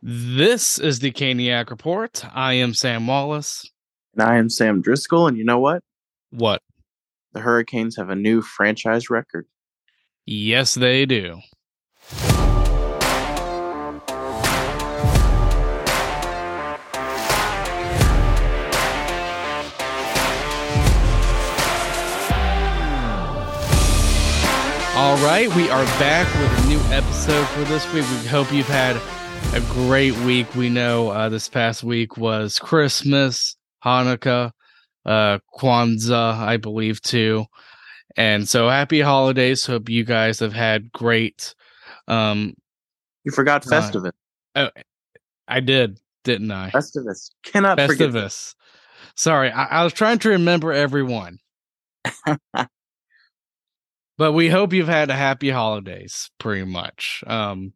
This is the Caniac Report. I am Sam Wallace. And I am Sam Driscoll. And you know what? What? The Hurricanes have a new franchise record. Yes, they do. All right, we are back with a new episode for this week. We hope you've had a great week. We know uh, this past week was Christmas, Hanukkah, uh, Kwanzaa, I believe, too. And so happy holidays. Hope you guys have had great. Um, you forgot Festivus. Uh, oh, I did, didn't I? Festivus. Cannot Festivus. Sorry, I, I was trying to remember everyone. but we hope you've had a happy holidays pretty much um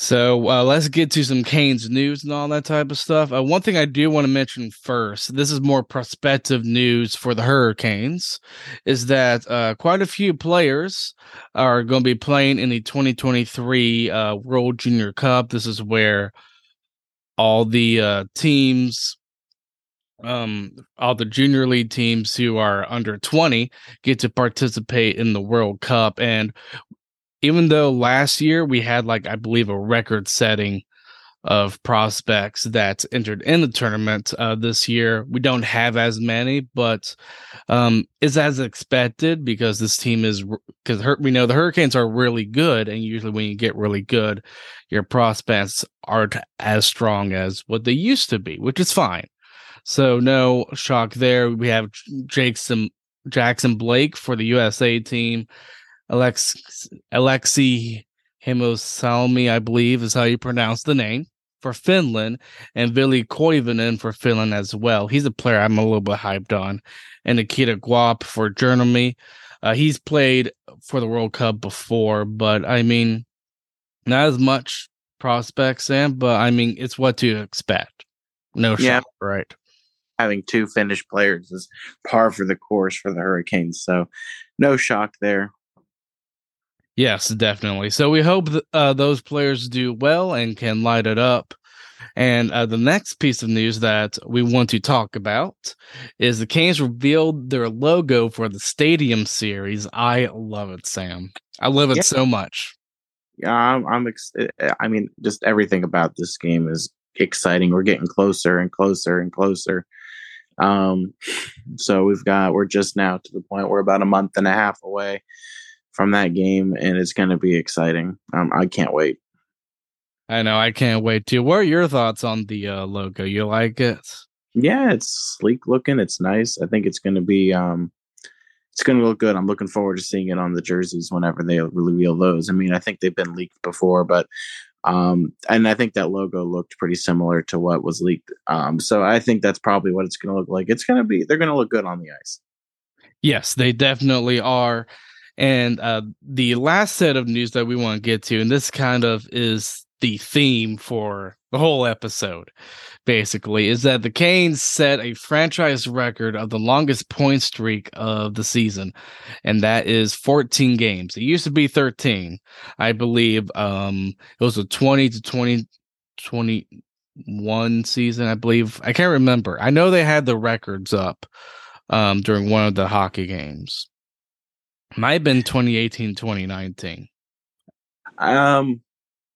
so uh, let's get to some Canes news and all that type of stuff. Uh, one thing I do want to mention first, this is more prospective news for the Hurricanes, is that uh, quite a few players are going to be playing in the 2023 uh, World Junior Cup. This is where all the uh, teams um all the junior league teams who are under 20 get to participate in the World Cup and even though last year we had like I believe a record setting of prospects that entered in the tournament uh, this year. We don't have as many, but um, it's as expected because this team is because we know the Hurricanes are really good, and usually when you get really good, your prospects aren't as strong as what they used to be, which is fine. So no shock there. We have Jackson Jackson Blake for the USA team. Alex Alexi Heimosalmi, I believe, is how you pronounce the name for Finland, and Ville Koivunen for Finland as well. He's a player I'm a little bit hyped on, and Nikita Quapp for Germany. Uh, he's played for the World Cup before, but I mean, not as much prospects, Sam. But I mean, it's what to expect. No yeah. shot, right? having two Finnish players is par for the course for the Hurricanes. So, no shock there. Yes, definitely. So we hope th- uh, those players do well and can light it up. And uh, the next piece of news that we want to talk about is the Canes revealed their logo for the Stadium Series. I love it, Sam. I love it yeah. so much. Yeah, I'm. I'm ex- eh, I mean, just everything about this game is exciting. We're getting closer and closer and closer um, so we've got we're just now to the point we're about a month and a half away from that game, and it's going to be exciting. Um, I can't wait. I know I can't wait too. What are your thoughts on the uh, logo? You like it? Yeah, it's sleek looking. It's nice. I think it's going to be um, it's going to look good. I'm looking forward to seeing it on the jerseys whenever they reveal those. I mean, I think they've been leaked before, but um, and I think that logo looked pretty similar to what was leaked. Um, so I think that's probably what it's going to look like. It's going to be, they're going to look good on the ice. Yes, they definitely are. And uh, the last set of news that we want to get to, and this kind of is the theme for the whole episode, basically, is that the Canes set a franchise record of the longest point streak of the season, and that is 14 games. It used to be 13, I believe. Um, it was a 20 to 20, 21 season, I believe. I can't remember. I know they had the records up um, during one of the hockey games. Might have been 2018, 2019. Um,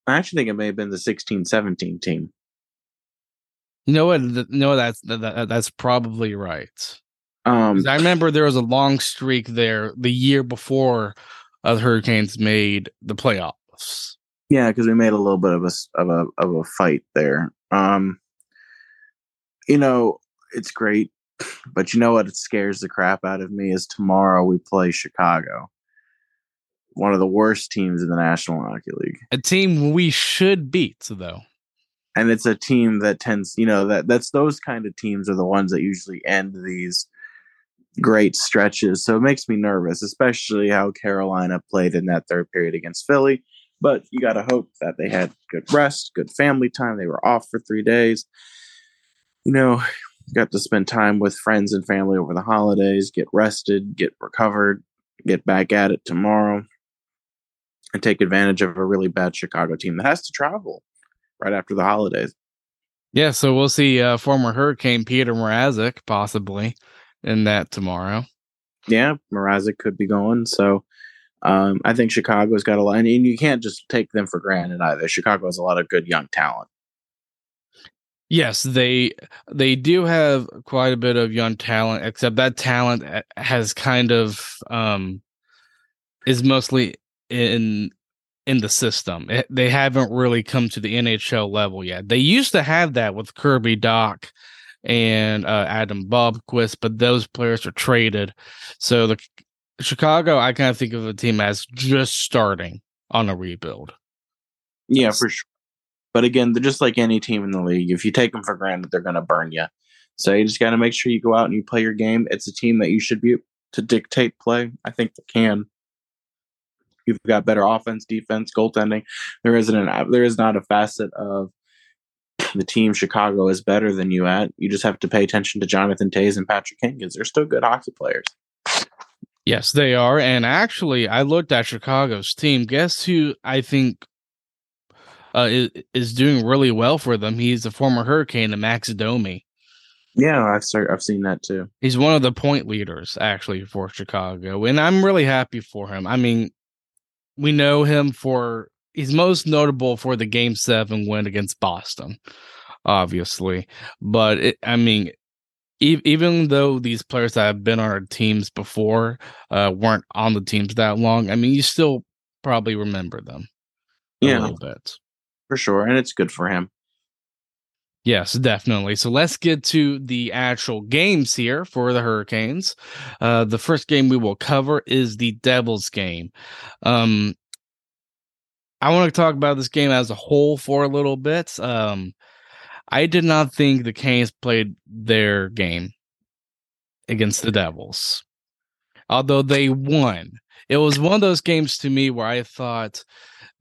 I actually think it may have been the 16 17 team. You know what? No, that's that, that's probably right. Um, I remember there was a long streak there the year before uh, the Hurricanes made the playoffs. Yeah, because we made a little bit of a of a of a fight there. Um, you know, it's great, but you know what? It scares the crap out of me. Is tomorrow we play Chicago one of the worst teams in the National Hockey League. A team we should beat, though. And it's a team that tends, you know, that that's those kind of teams are the ones that usually end these great stretches. So it makes me nervous, especially how Carolina played in that third period against Philly. But you got to hope that they had good rest, good family time. They were off for three days. You know, got to spend time with friends and family over the holidays, get rested, get recovered, get back at it tomorrow and take advantage of a really bad Chicago team that has to travel. right after the holidays. Yeah, so we'll see uh, former Hurricane Peter Mrazek possibly in that tomorrow. Yeah, Mrazek could be going. So um, I think Chicago's got a lot, and you can't just take them for granted either. Chicago has a lot of good young talent. Yes, they they do have quite a bit of young talent, except that talent uh, has kind of um is mostly in in the system. It, they haven't really come to the NHL level yet. They used to have that with Kirby Dach and uh, Adam Boqvist, but those players are traded. So the Chicago, I kind of think of a team as just starting on a rebuild. Yeah, for sure. But again, they're just like any team in the league. If you take them for granted, they're going to burn you. So you just got to make sure you go out and you play your game. It's a team that you should be to dictate play. I think they can. You've got better offense, defense, goaltending. There isn't an there is not a facet of the team Chicago is better than you at. You just have to pay attention to Jonathan Toews and Patrick Kane because they're still good hockey players. Yes, they are. And actually, I looked at Chicago's team. Guess who I think uh, is, is doing really well for them. He's a former Hurricane, the Max Domi. Yeah, I've I've seen that too. He's one of the point leaders actually for Chicago, and I'm really happy for him. I mean, we know him for he's most notable for the Game Seven win against Boston, obviously. But it, I mean, e- even though these players that have been on our teams before uh, weren't on the teams that long, I mean, you still probably remember them. yeah, a little bit for sure, and it's good for him. Yes, definitely. So let's get to the actual games here for the Hurricanes. Uh, the first game we will cover is the Devils game. Um, I want to talk about this game as a whole for a little bit. Um, I did not think the Canes played their game against the Devils, although they won. It was one of those games to me where I thought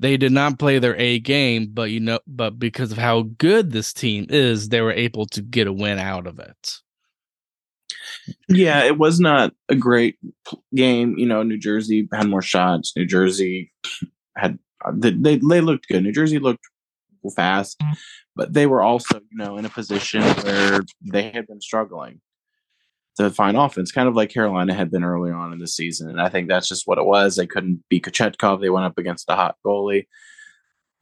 they did not play their A game, but you know, but because of how good this team is, they were able to get a win out of it. Yeah, it was not a great game. You know, New Jersey had more shots. New Jersey had they they, they looked good. New Jersey looked fast, mm. but they were also you know in a position where they had been struggling to find offense, kind of like Carolina had been early on in the season. And I think that's just what it was. They couldn't beat Kochetkov. They went up against a hot goalie,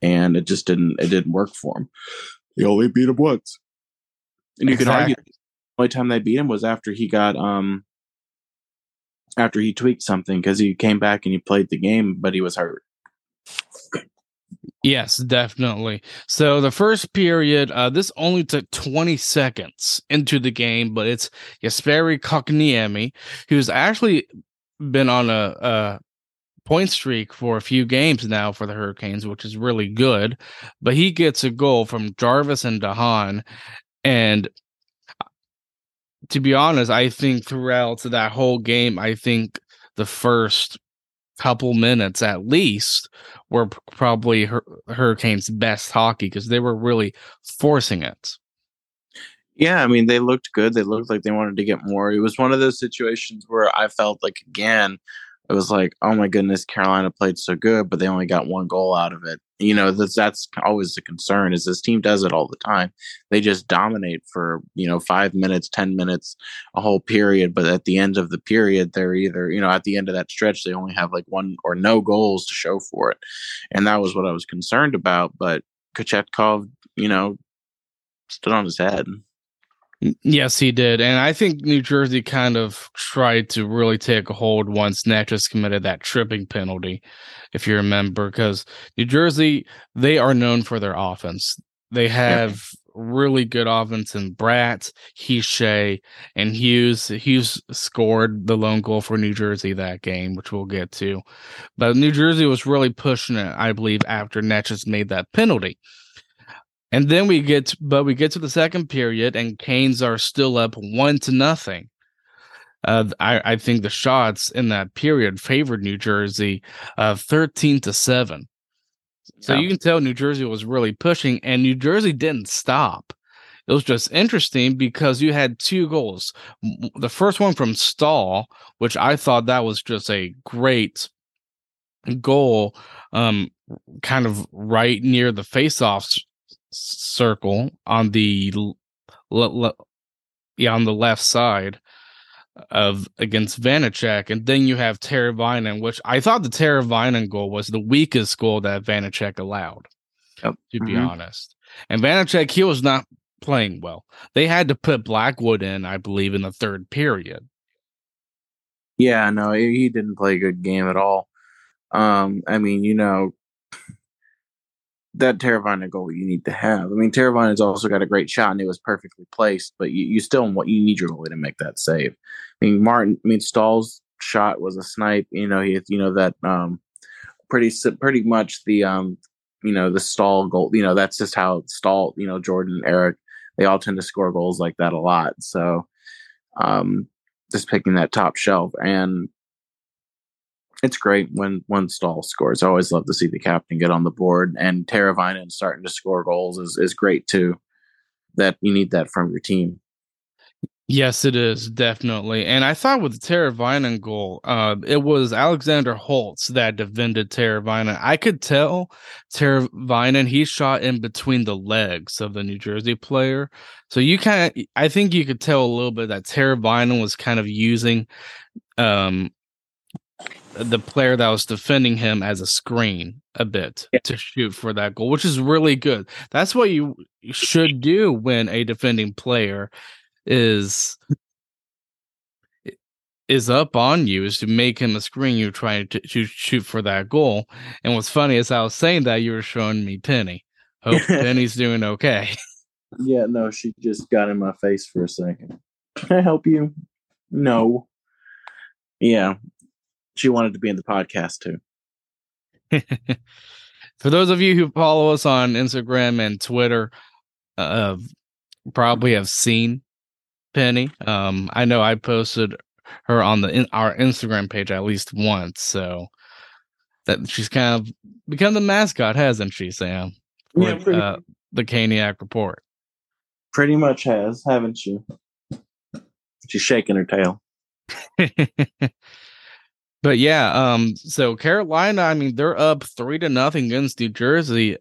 and it just didn't it didn't work for them. They only beat him once, and you exactly. can argue the only time they beat him was after he got um after he tweaked something because he came back and he played the game, but he was hurt. Yes, definitely. So the first period, uh, this only took 20 seconds into the game, but it's Jesperi Kotkaniemi, who's actually been on a, a point streak for a few games now for the Hurricanes, which is really good. But he gets a goal from Jarvis and de Haan. And uh, to be honest, I think throughout that whole game, I think the first couple minutes at least were probably Hurricanes' best hockey because they were really forcing it. Yeah, I mean, they looked good. They looked like they wanted to get more. It was one of those situations where I felt like, again, it was like, oh my goodness, Carolina played so good, but they only got one goal out of it. You know, that's that's always the concern. Is this team does it all the time? They just dominate for you know five minutes, ten minutes, a whole period. But at the end of the period, they're either you know at the end of that stretch, they only have like one or no goals to show for it, and that was what I was concerned about. But Kochetkov, you know, stood on his head. Yes, he did. And I think New Jersey kind of tried to really take a hold once Necas committed that tripping penalty, if you remember, because New Jersey, they are known for their offense. They have really good offense in Bratt, Hischier, and Hughes. Hughes scored the lone goal for New Jersey that game, which we'll get to. But New Jersey was really pushing it, I believe, after Necas made that penalty. And then we get, to, but we get to the second period, and Canes are still up one to nothing. Uh, I, I think the shots in that period favored New Jersey, uh, thirteen to seven. So yeah. you can tell New Jersey was really pushing, and New Jersey didn't stop. It was just interesting because you had two goals. The first one from Staal, which I thought that was just a great goal, um, kind of right near the faceoff circle on the l- l- yeah on the left side of against Vanecek, and then you have Teravainen, which I thought the Teravainen goal was the weakest goal that Vanecek allowed. Yep. To be Mhm. honest, and Vanecek he was not playing well. They had to put Blackwood in, I believe, in the third period. Yeah, no, he he didn't play a good game at all. Um, I mean, you know, that Teravainen goal you need to have. I mean, Teravainen's also got a great shot and it was perfectly placed, but you, you still want you need your goalie to make that save. I mean, Martin, I mean, Staal's shot was a snipe. You know, he, you know that um, pretty pretty much the um, you know, the Staal goal. You know, that's just how Staal. You know, Jordan, Eric, they all tend to score goals like that a lot. So, um, just picking that top shelf and it's great when when Staal scores. I always love to see the captain get on the board, and Teravainen starting to score goals is is great too. That you need that from your team. Yes, it is definitely. And I thought with the Teravainen goal, uh, it was Alexander Holtz that defended Teravainen. I could tell Teravainen he shot in between the legs of the New Jersey player, so you kind of, I think you could tell a little bit that Teravainen was kind of using, um, the player that was defending him as a screen a bit Yeah. to shoot for that goal, which is really good. That's what you should do when a defending player is is up on you is to make him a screen you're trying to, to shoot for that goal. And what's funny is I was saying that you were showing me Penny. Hope Penny's doing okay. Yeah, no, she just got in my face for a second. Can I help you? No. Yeah, she wanted to be in the podcast too. For those of you who follow us on Instagram and Twitter, uh, probably have seen Penny. Um, I know I posted her on the in, our Instagram page at least once, so that she's kind of become the mascot, hasn't she, Sam? Yeah, pretty, uh, the Caniac Report. pretty much has, haven't you? She's shaking her tail. but yeah, um, so Carolina, I mean, they're up three to nothing against New Jersey,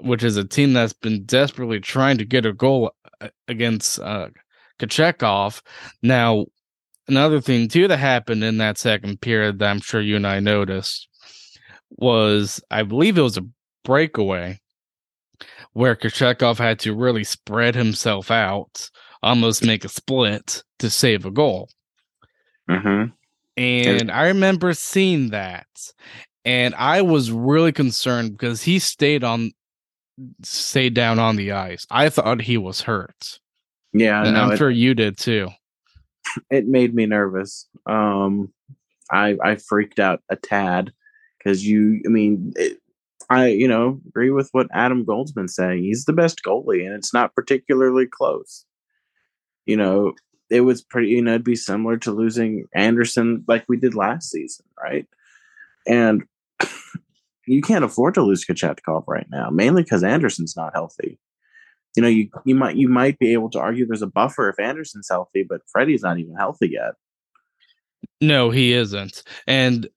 which is a team that's been desperately trying to get a goal uh, against uh Kochetkov. Now, another thing too that happened in that second period that I'm sure you and I noticed was I believe it was a breakaway where Kochetkov had to really spread himself out, almost make a split to save a goal. Mm-hmm. And I remember seeing that. And I was really concerned because he stayed on stayed down on the ice. I thought he was hurt. Yeah, and no, I'm it, sure you did too. it made me nervous. Um, I I freaked out a tad because you, I mean, it, I you know agree with what Adam Goldsman saying. He's the best goalie, and it's not particularly close. You know, it was pretty. You know, it'd be similar to losing Anderson like we did last season, right? And you can't afford to lose Kochetkov right now, mainly because Anderson's not healthy. You know, you you might you might be able to argue there's a buffer if Anderson's healthy, but Freddie's not even healthy yet. No, he isn't. And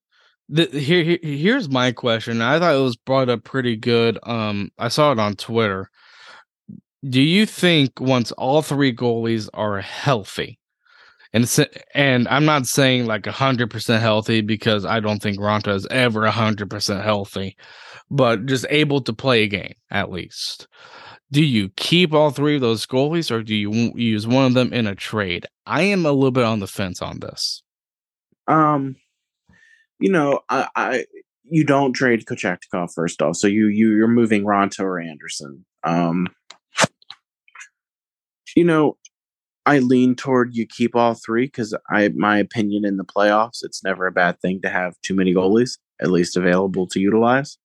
the, here, here here's my question. I thought it was brought up pretty good. Um, I saw it on Twitter. Do you think once all three goalies are healthy, and and I'm not saying like hundred percent healthy because I don't think Raanta is ever hundred percent healthy, but just able to play a game at least. Do you keep all three of those goalies, or do you use one of them in a trade? I am a little bit on the fence on this. Um, you know, I, I you don't trade Kochetkov first off, so you you you're moving Raanta or Anderson. Um, you know, I lean toward you keep all three because I my opinion in the playoffs, it's never a bad thing to have too many goalies at least available to utilize.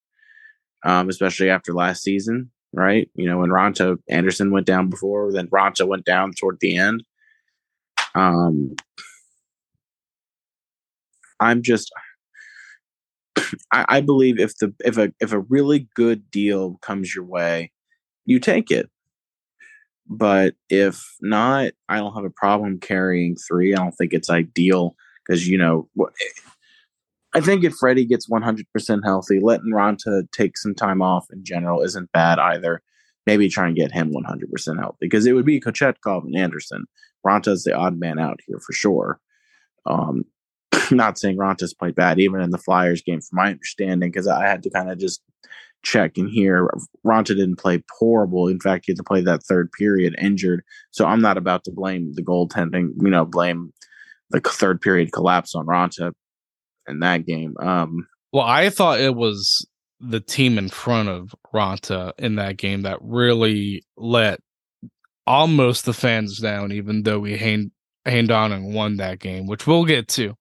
Um, especially after last season, right? You know, when Raanta Anderson went down before, then Raanta went down toward the end. Um, I'm just I, I believe if the if a if a really good deal comes your way, you take it. But if not, I don't have a problem carrying three. I don't think it's ideal because you know what. I think if Freddie gets 100% healthy, letting Raanta take some time off in general isn't bad either. maybe try and get him 100% healthy because it would be Kochetkov and Anderson. Raanta's the odd man out here for sure. Um, not saying Raanta's played bad, even in the Flyers game, from my understanding, because I had to kind of just check in here. Raanta didn't play horrible. In fact, he had to play that third period injured. So I'm not about to blame the goaltending, you know, blame the third period collapse on Raanta in that game. Um, well, I thought it was the team in front of Raanta in that game that really let almost the fans down, even though we hang, hanged on and won that game, which we'll get to.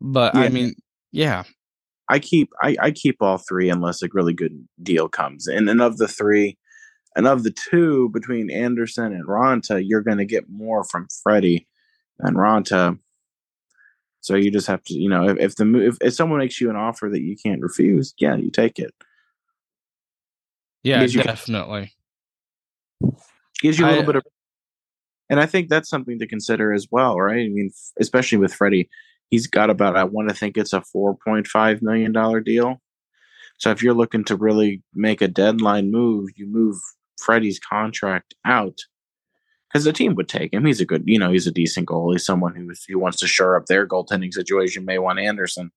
But yeah. I mean, yeah. I keep I, I keep all three unless a really good deal comes. And and of the three, and of the two between Anderson and Raanta, you're going to get more from Freddie than Raanta. So you just have to, you know, if, if the if, if someone makes you an offer that you can't refuse, yeah, you take it. Yeah, definitely. gives you a little I, bit of, and I think that's something to consider as well, right? I mean, especially with Freddie, he's got about I want to think it's a four point five million dollar deal. So if you're looking to really make a deadline move, you move Freddie's contract out because the team would take him. He's a good, you know, he's a decent goalie, someone who who wants to shore up their goaltending situation. May want Anderson,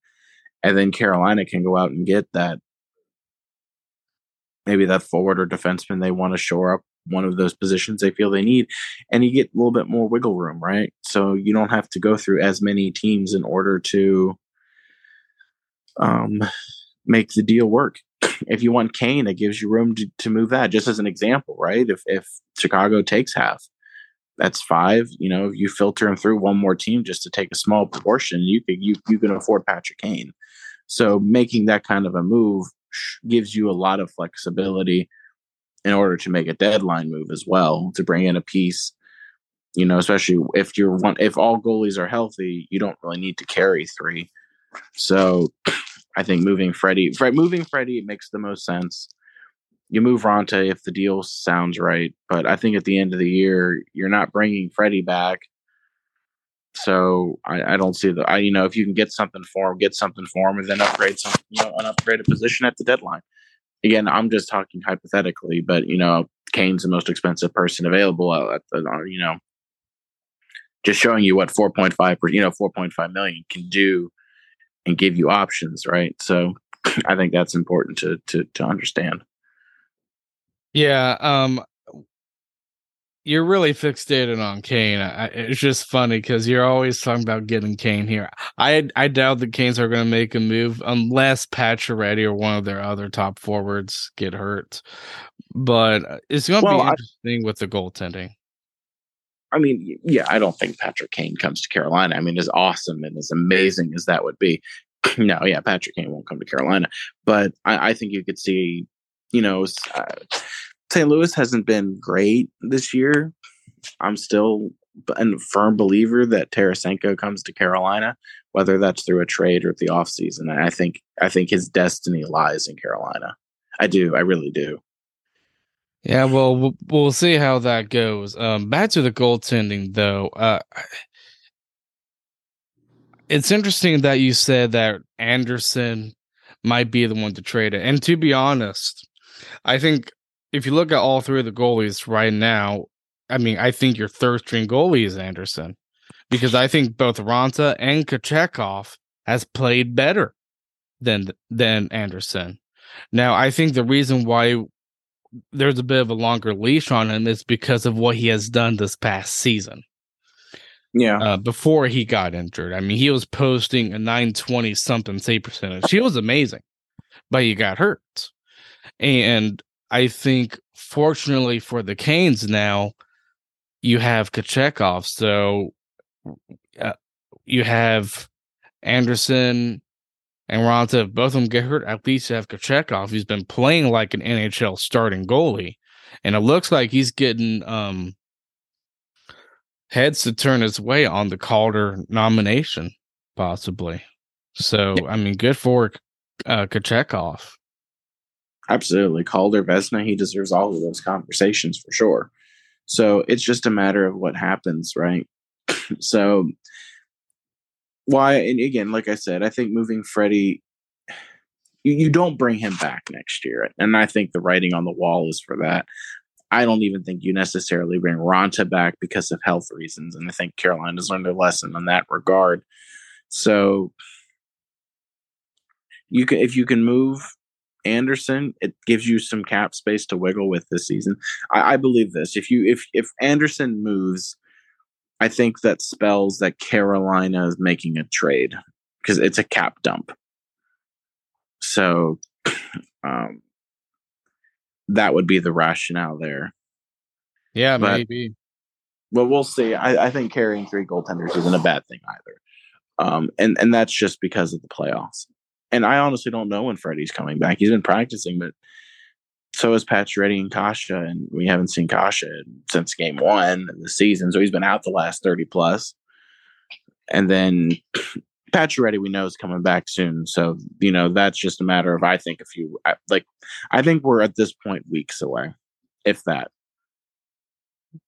and then Carolina can go out and get that maybe that forward or defenseman they want to shore up one of those positions they feel they need, and you get a little bit more wiggle room, right? So you don't have to go through as many teams in order to um, make the deal work. If you want Kane, it gives you room to, to move that. Just as an example, right? If if Chicago takes half, that's five. You know, you filter him through one more team just to take a small portion. You could you you can afford Patrick Kane. So making that kind of a move gives you a lot of flexibility in order to make a deadline move as well to bring in a piece. You know, especially if you're one if all goalies are healthy, you don't really need to carry three. So I think moving Freddie, Fred, moving Freddie makes the most sense you move Raanta if the deal sounds right. But I think at the end of the year, you're not bringing Freddie back. So I, I don't see the I you know if you can get something for him, get something for him, and then upgrade some you know an upgraded position at the deadline. Again, I'm just talking hypothetically, but you know Kane's the most expensive person available at the uh, you know just showing you what 4.5 per you know 4.5 million can do and give you options, right? So I think that's important to to to understand. Yeah, um you're really fixated on Kane. I, it's just funny because you're always talking about getting Kane here. I I doubt the Canes are going to make a move unless Pacioretty or one of their other top forwards get hurt. But uh, it's going to well, be interesting I, with the goaltending. I mean, yeah, I don't think Patrick Kane comes to Carolina. I mean, as awesome and as amazing as that would be, no, yeah, Patrick Kane won't come to Carolina. But I, I think you could see, you know, uh, St. Louis hasn't been great this year. I'm still a firm believer that Tarasenko comes to Carolina, whether that's through a trade or the offseason. I think I think his destiny lies in Carolina. I do. I really do. Yeah, well, we'll see how that goes. Um, back to the goaltending, though. Uh, it's interesting that you said that Anderson might be the one to trade it. And to be honest, I think if you look at all three of the goalies right now, I mean, I think your third string goalie is Anderson because I think both Raanta and Kochetkov has played better than than Anderson. Now, I think the reason why there's a bit of a longer leash on him is because of what he has done this past season. Yeah. Uh, before he got injured, I mean, he was posting a 920 something save percentage. He was amazing, but he got hurt. And I think, fortunately for the Canes now, you have Kochetkov. So uh, you have Anderson and Raanta. If both of them get hurt, at least you have Kochetkov, who's been playing like an NHL starting goalie. And it looks like he's getting um, heads to turn his way on the Calder nomination, possibly. So, I mean, good for uh, Kochetkov. Absolutely. Calder, Vezina, he deserves all of those conversations for sure. So it's just a matter of what happens, right? so why and again, like I said, I think moving Freddie you, you don't bring him back next year. And I think the writing on the wall is for that. I don't even think you necessarily bring Raanta back because of health reasons. And I think Carolina's learned a lesson in that regard. So you can if you can move Anderson, it gives you some cap space to wiggle with this season. I, I believe this. If you if if Anderson moves, I think that spells that Carolina is making a trade because it's a cap dump. So um that would be the rationale there. Yeah, but, maybe. But we'll see. I, I, think carrying three goaltenders isn't a bad thing either. Um, and and that's just because of the playoffs. And I honestly don't know when Freddie's coming back. He's been practicing, but so is Pacioretty and Kase, and we haven't seen Kase since game one of the season. So he's been out the last thirty plus. And then Patch, Pacioretty we know is coming back soon. So, you know, that's just a matter of, I think, a few, like, I think we're at this point weeks away, if that.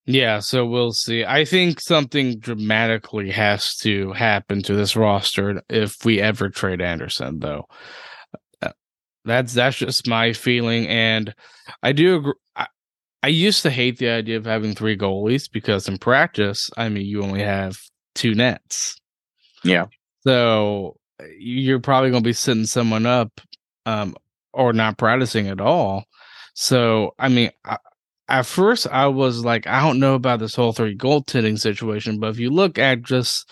Yeah, so we'll see. I think something dramatically has to happen to this roster if we ever trade Anderson, though. Uh, that's that's just my feeling, and I do agree. I, I used to hate the idea of having three goalies because in practice, I mean, you only have two nets. Yeah. So you're probably going to be sitting someone up um, or not practicing at all. So, I mean, I, at first I was like, I don't know about this whole three goaltending situation, but if you look at just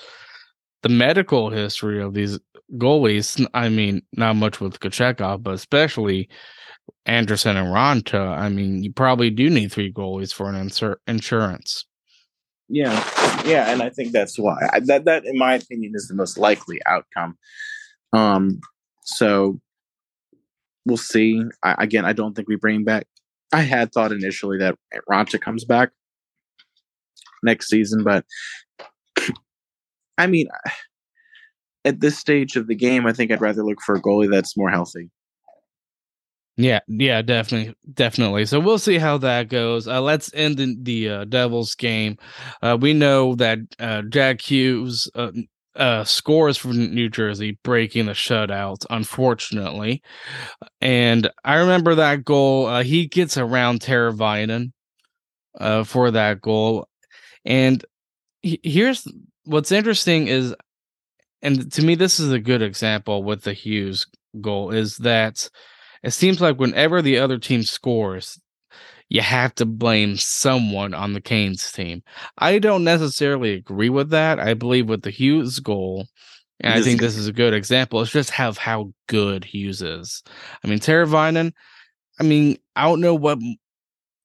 the medical history of these goalies, I mean, not much with Kochetkov, but especially Anderson and Raanta, I mean, you probably do need three goalies for an insur- insurance. Yeah, yeah, and I think that's why I, that that, in my opinion, is the most likely outcome. Um, so we'll see. I, again, I don't think we bring back. I had thought initially that Raanta comes back next season, but I mean, at this stage of the game, I think I'd rather look for a goalie that's more healthy. Yeah, yeah, definitely, definitely. So we'll see how that goes. Uh, let's end the, the uh, Devils game. Uh, we know that uh, Jack Hughes uh, uh, scores for New Jersey, breaking the shutout, unfortunately. And I remember that goal. he gets around Teravainen for that goal. And he, here's what's interesting is, and to me, this is a good example with the Hughes goal, is that it seems like whenever the other team scores, you have to blame someone on the Canes team. I don't necessarily agree with that. I believe with the Hughes goal, and I think this is a good example. It's just how how good Hughes is. I mean, Teravainen, I mean, I don't know what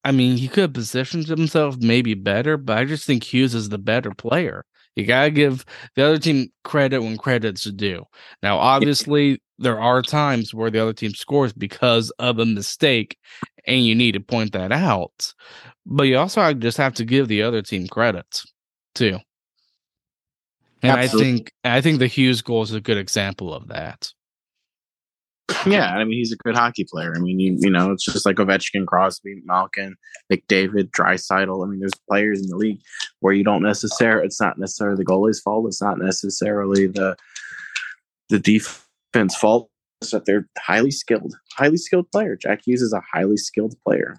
I mean, he could have positioned himself maybe better, but I just think Hughes is the better player. You gotta give the other team credit when credit's due. Now, obviously, there are times where the other team scores because of a mistake, and you need to point that out. But you also just have to give the other team credit too. And Absolutely. I think I think the Hughes goal is a good example of that. Yeah, I mean he's a good hockey player. I mean, you, you know, it's just like Ovechkin, Crosby, Malkin, McDavid, Draisaitl. I mean, there's players in the league where you don't necessarily. It's not necessarily the goalie's fault. It's not necessarily the the defense fault. It's that they're highly skilled, highly skilled player. Jack Hughes is a highly skilled player.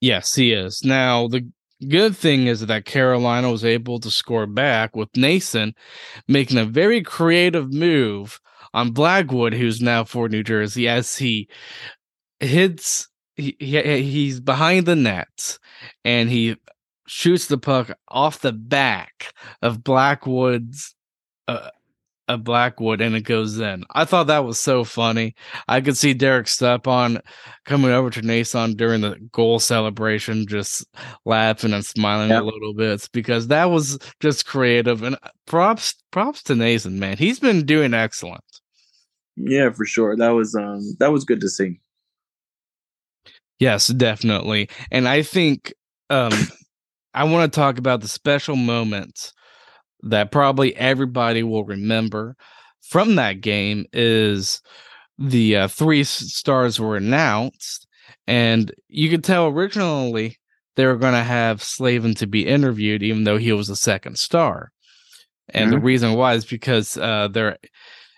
Yes, he is. Now the good thing is that Carolina was able to score back with Noesen making a very creative move on Blackwood, who's now for New Jersey, as he hits, he, he he's behind the net and he shoots the puck off the back of Blackwood's uh, a Blackwood and it goes in. I thought that was so funny. I could see Derek Stepan coming over to Noesen during the goal celebration, just laughing and smiling yep. a little bit because that was just creative. And props, props to Noesen, man. He's been doing excellent. Yeah, for sure. That was um that was good to see. Yes, definitely. And I think um I want to talk about the special moments that probably everybody will remember from that game is the uh, three stars were announced and you could tell originally they were going to have Slavin to be interviewed even though he was a second star. And mm-hmm. the reason why is because uh, they're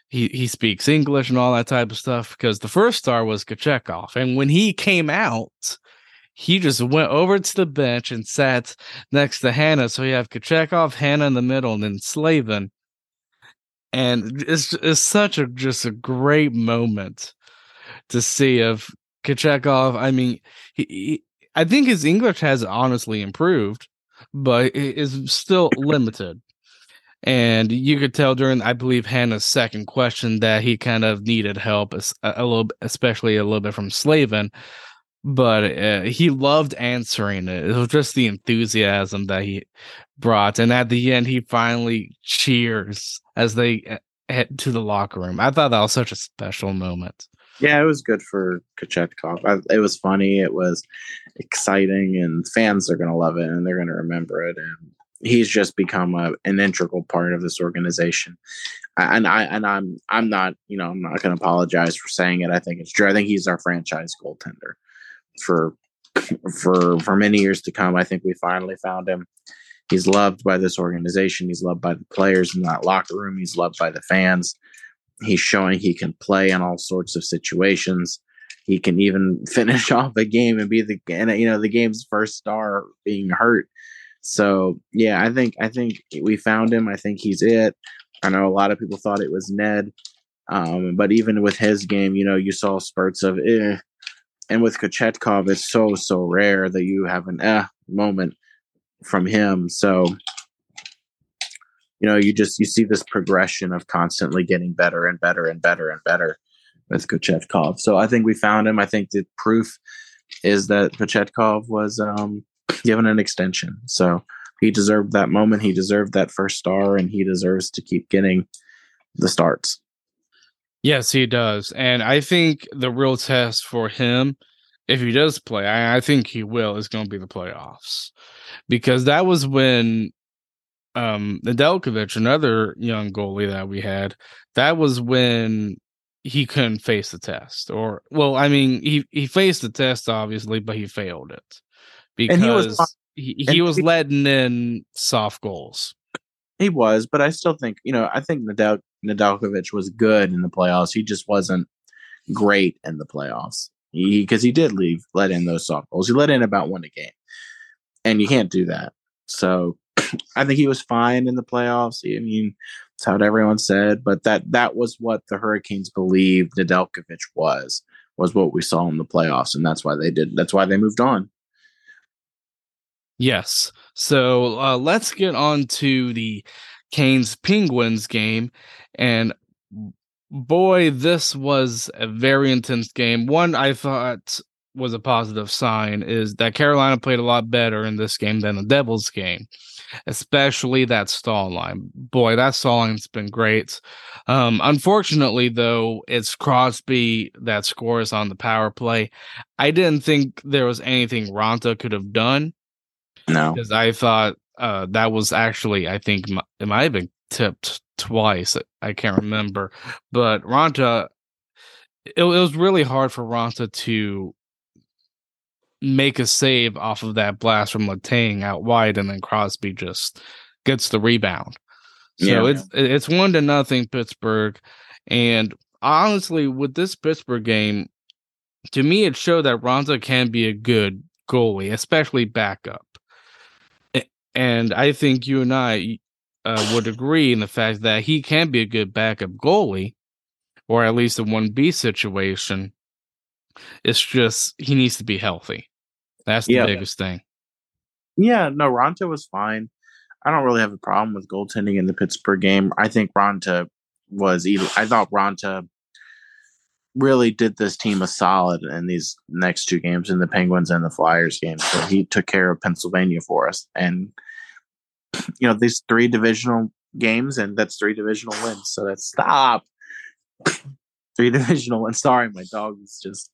he he speaks English and all that type of stuff. Because the first star was Kochetkov, and when he came out, he just went over to the bench and sat next to Hannah. So you have Kochetkov, Hannah in the middle, and then Slavin. And it's it's such a just a great moment to see of Kochetkov. I mean, he, he, I think his English has honestly improved, but it is still limited. And you could tell during, I believe, Hannah's second question that he kind of needed help a, a little, especially a little bit from Slavin. But uh, he loved answering it. It was just the enthusiasm that he brought. And at the end, he finally cheers as they uh, head to the locker room. I thought that was such a special moment. Yeah, it was good for Kochetkov. It was funny. It was exciting, and fans are going to love it, and they're going to remember it. And he's just become a, an integral part of this organization. And I and I'm I'm not you know I'm not going to apologize for saying it. I think it's true. I think he's our franchise goaltender for for for many years to come. I think we finally found him. He's loved by this organization. He's loved by the players in that locker room. He's loved by the fans. He's showing he can play in all sorts of situations. He can even finish off a game and be the and, you know the game's first star being hurt. So yeah, I think I think we found him. I think he's it. I know a lot of people thought it was Ned, um, but even with his game, you know, you saw spurts of eh. And with Kochetkov, it's so so rare that you have an eh moment from him. So you know, you just you see this progression of constantly getting better and better and better and better with Kochetkov. So I think we found him. I think the proof is that Kochetkov was um, given an extension. So he deserved that moment. He deserved that first star, and he deserves to keep getting the starts. Yes, he does. And I think the real test for him, if he does play, I, I think he will, is going to be the playoffs. Because that was when um Nedeljkovic, another young goalie that we had, that was when he couldn't face the test. Or well, I mean, he he faced the test obviously, but he failed it because he was, he, he was letting in soft goals. He was, but I still think you know I think Nadal Nedeljkovic was good in the playoffs. He just wasn't great in the playoffs because he, he, did leave let in those soft goals. He let in about one a game, and you can't do that. So I think he was fine in the playoffs. I mean, that's how everyone said, but that that was what the Hurricanes believed Nedeljkovic was was what we saw in the playoffs, and that's why they did. That's why they moved on. Yes. So uh, let's get on to the Canes Penguins game. And boy, this was a very intense game. One I thought was a positive sign is that Carolina played a lot better in this game than the Devils game, especially that Staal line. Boy, that Staal line's been great. Um, unfortunately, though, it's Crosby that scores on the power play. I didn't think there was anything Raanta could have done no, because I thought uh, that was actually I think it might have been tipped twice. I can't remember, but Raanta. It, it was really hard for Raanta to make a save off of that blast from Letang out wide, and then Crosby just gets the rebound. So yeah. it's it's one to nothing Pittsburgh, and honestly, with this Pittsburgh game, to me, it showed that Raanta can be a good goalie, especially backup. And I think you and I uh, would agree in the fact that he can be a good backup goalie, or at least a 1B situation. It's just he needs to be healthy. That's the yeah. biggest thing. Yeah, no, Raanta was fine. I don't really have a problem with goaltending in the Pittsburgh game. I think Raanta was either. I thought Raanta really did this team a solid in these next two games in the Penguins and the Flyers game. So he took care of Pennsylvania for us. And, you know, these three divisional games, and that's three divisional wins. So that's stop. three divisional wins. Sorry, my dog is just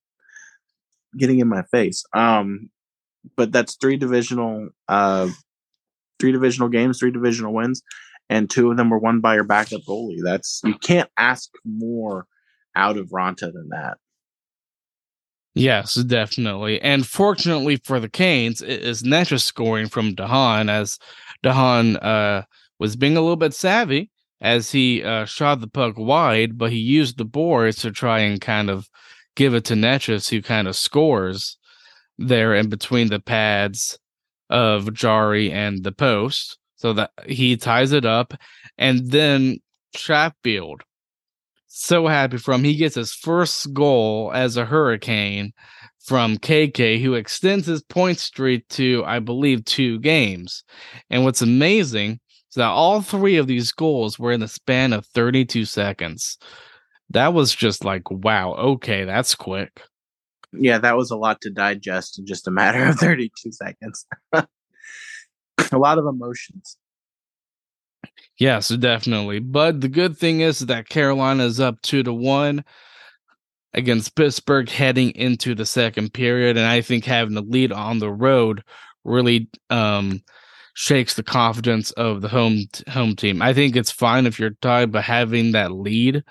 getting in my face. Um, but that's three divisional, uh, three divisional games, three divisional wins, and two of them were won by your backup goalie. That's you can't ask more out of Raanta than that. Yes, definitely. And fortunately for the Canes, it is Necas scoring from de Haan as de Haan uh, was being a little bit savvy as he uh, shot the puck wide, but he used the boards to try and kind of give it to Necas, who kind of scores. there in between the pads of Jarry and the post so that he ties it up. And then Chatfield, so happy for him. He gets his first goal as a Hurricane from KK, who extends his point streak to, I believe, two games. And what's amazing is that all three of these goals were in the span of 32 seconds. That was just like, wow, okay, that's quick. Yeah, that was a lot to digest in just a matter of 32 seconds. a lot of emotions. Yes, definitely. But the good thing is that Carolina is up two to one against Pittsburgh heading into the second period. And I think having the lead on the road really um, shakes the confidence of the home home team. I think it's fine if you're tied, but having that lead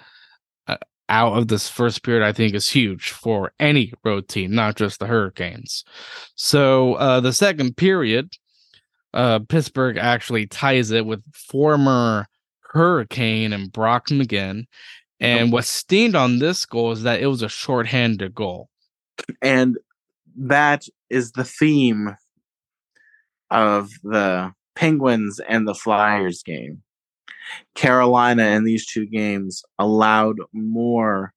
uh, out of this first period, I think is huge for any road team, not just the Hurricanes. So uh, the second period, uh, Pittsburgh actually ties it with former Hurricane and Brock McGinn. And what steamed on this goal is that it was a shorthanded goal. And that is the theme of the Penguins and the Flyers game. Carolina in these two games allowed more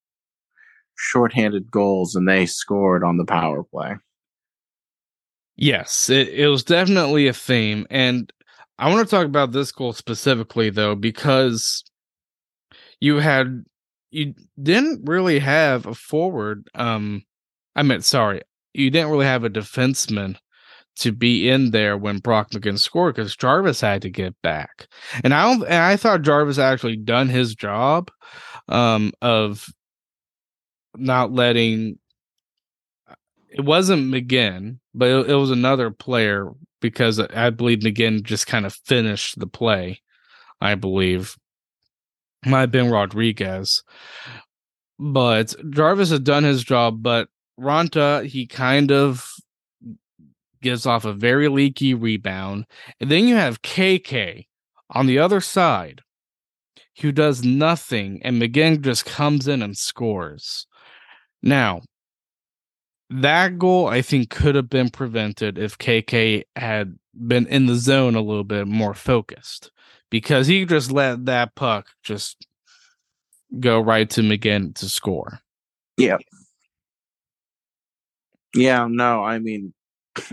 shorthanded goals than they scored on the power play. Yes, it, it was definitely a theme. And I want to talk about this goal specifically, though, because you had you didn't really have a forward. Um, I meant sorry, you didn't really have a defenseman to be in there when Brock McGinn scored because Jarvis had to get back, and I don't. And I thought Jarvis actually done his job, um, of not letting. It wasn't McGinn, but it, it was another player because I believe McGinn just kind of finished the play. I believe might have been Rodriguez. But Jarvis had done his job, but Raanta, he kind of gives off a very leaky rebound. And then you have KK on the other side who does nothing, and McGinn just comes in and scores. Now, that goal I think could have been prevented if KK had been in the zone a little bit more focused because he just let that puck just go right to McGinn to score. Yeah. Yeah, no, I mean,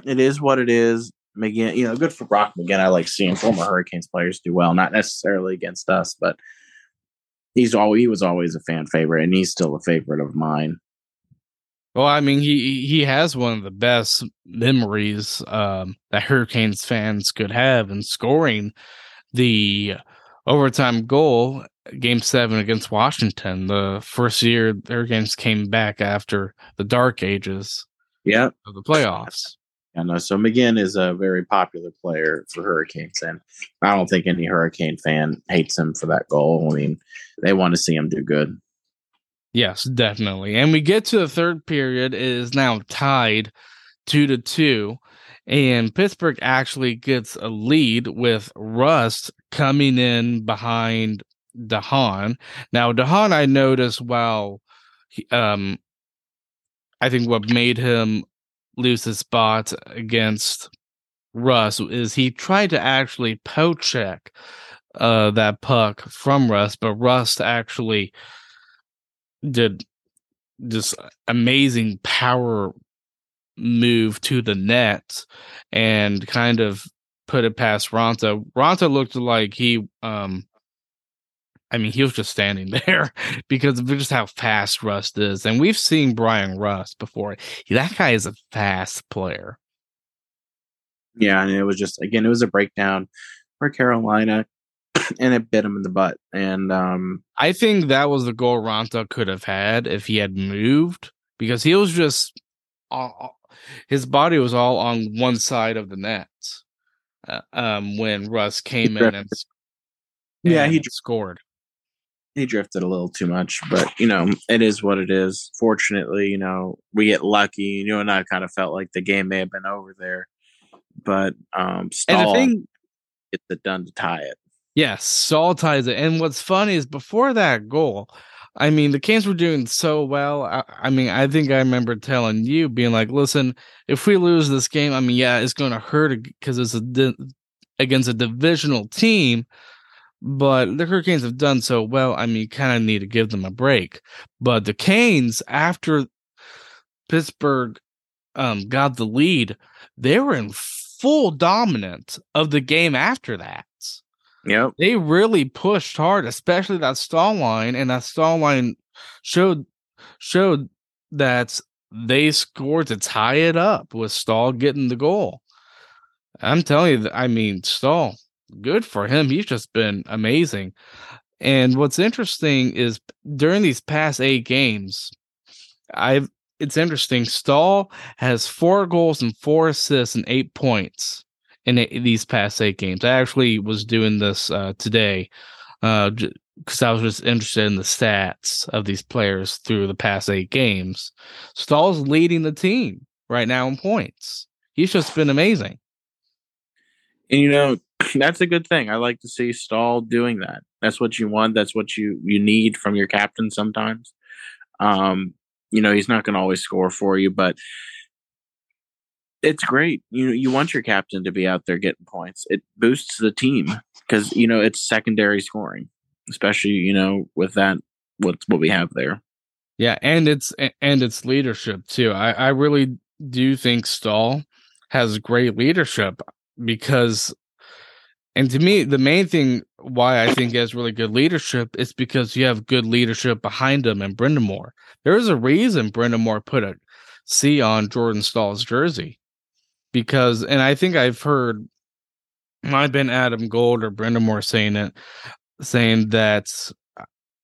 it is what it is. McGinn, you know, good for Brock McGinn. I like seeing former Hurricanes players do well, not necessarily against us, but he's always he was always a fan favorite, and he's still a favorite of mine. Well, I mean, he he has one of the best memories um, that Hurricanes fans could have in scoring the overtime goal, game seven against Washington, the first year Hurricanes came back after the dark ages yeah. of the playoffs. I know. So McGinn is a very popular player for Hurricanes, and I don't think any Hurricane fan hates him for that goal. I mean, they want to see him do good. Yes, definitely. And we get to the third period. It is now tied two to two. And Pittsburgh actually gets a lead with Rust coming in behind de Haan. Now, de Haan, I noticed while um, I think what made him lose his spot against Rust is he tried to actually poke check uh, that puck from Rust, but Rust actually did this amazing power move to the net and kind of put it past Raanta. Raanta looked like he um I mean, he was just standing there because of just how fast Rust is. And we've seen Bryan Rust before. That guy is a fast player. Yeah, and it was just again, it was a breakdown for Carolina and it bit him in the butt. And um I think that was the goal Raanta could have had if he had moved because he was just all, his body was all on one side of the net uh, um, when Rust came in and, and yeah, he scored. He drifted a little too much, but you know it is what it is. Fortunately, you know we get lucky. You know, and I kind of felt like the game may have been over there, but um, Staal and the thing gets it done to tie it. Yes, Staal ties it. And what's funny is before that goal, I mean, the Canes were doing so well. I, I, mean, I think I remember telling you, being like, "Listen, if we lose this game, I mean, yeah, it's going to hurt because it's a di- against a divisional team." But the Hurricanes have done so well. I mean, you kind of need to give them a break. But the Canes, after Pittsburgh um, got the lead, they were in full dominance of the game after that. Yep. They really pushed hard, especially that Staal line, and that Staal line showed showed that they scored to tie it up with Staal getting the goal. I'm telling you, I mean, Staal, good for him. He's just been amazing. And what's interesting is during these past eight games, I've it's interesting. Staal has four goals and four assists and eight points in these past eight games. I actually was doing this uh, today because uh, I was just interested in the stats of these players through the past eight games. Staal's leading the team right now in points. He's just been amazing. And you know, that's a good thing. I like to see Staal doing that. That's what you want. That's what you you need from your captain sometimes. Um, you know, he's not going to always score for you, but it's great. You you want your captain to be out there getting points. It boosts the team because you know it's secondary scoring, especially you know with that with what we have there. Yeah, and it's and it's leadership too. I I really do think Staal has great leadership because and to me the main thing why I think he has really good leadership is because you have good leadership behind him and Brind'Amour. There's a reason Brind'Amour put a C on Jordan Staal's jersey because, and I think I've heard might have been Adam Gold or Brind'Amour saying it, saying that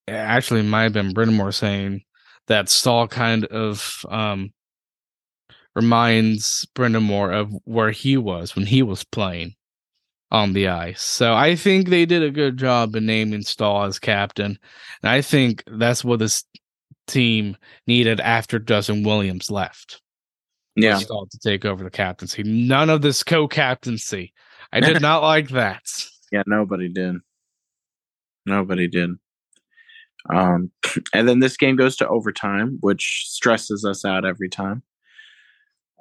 actually might have been Brind'Amour saying that Staal kind of um, reminds Brind'Amour of where he was when he was playing on the ice. So I think they did a good job in naming Staal as captain. And I think that's what this team needed after Justin Williams left yeah to take over the captaincy. None of this co-captaincy. I did not like that. Yeah, nobody did. Nobody did. Um, and then this game goes to overtime, which stresses us out every time.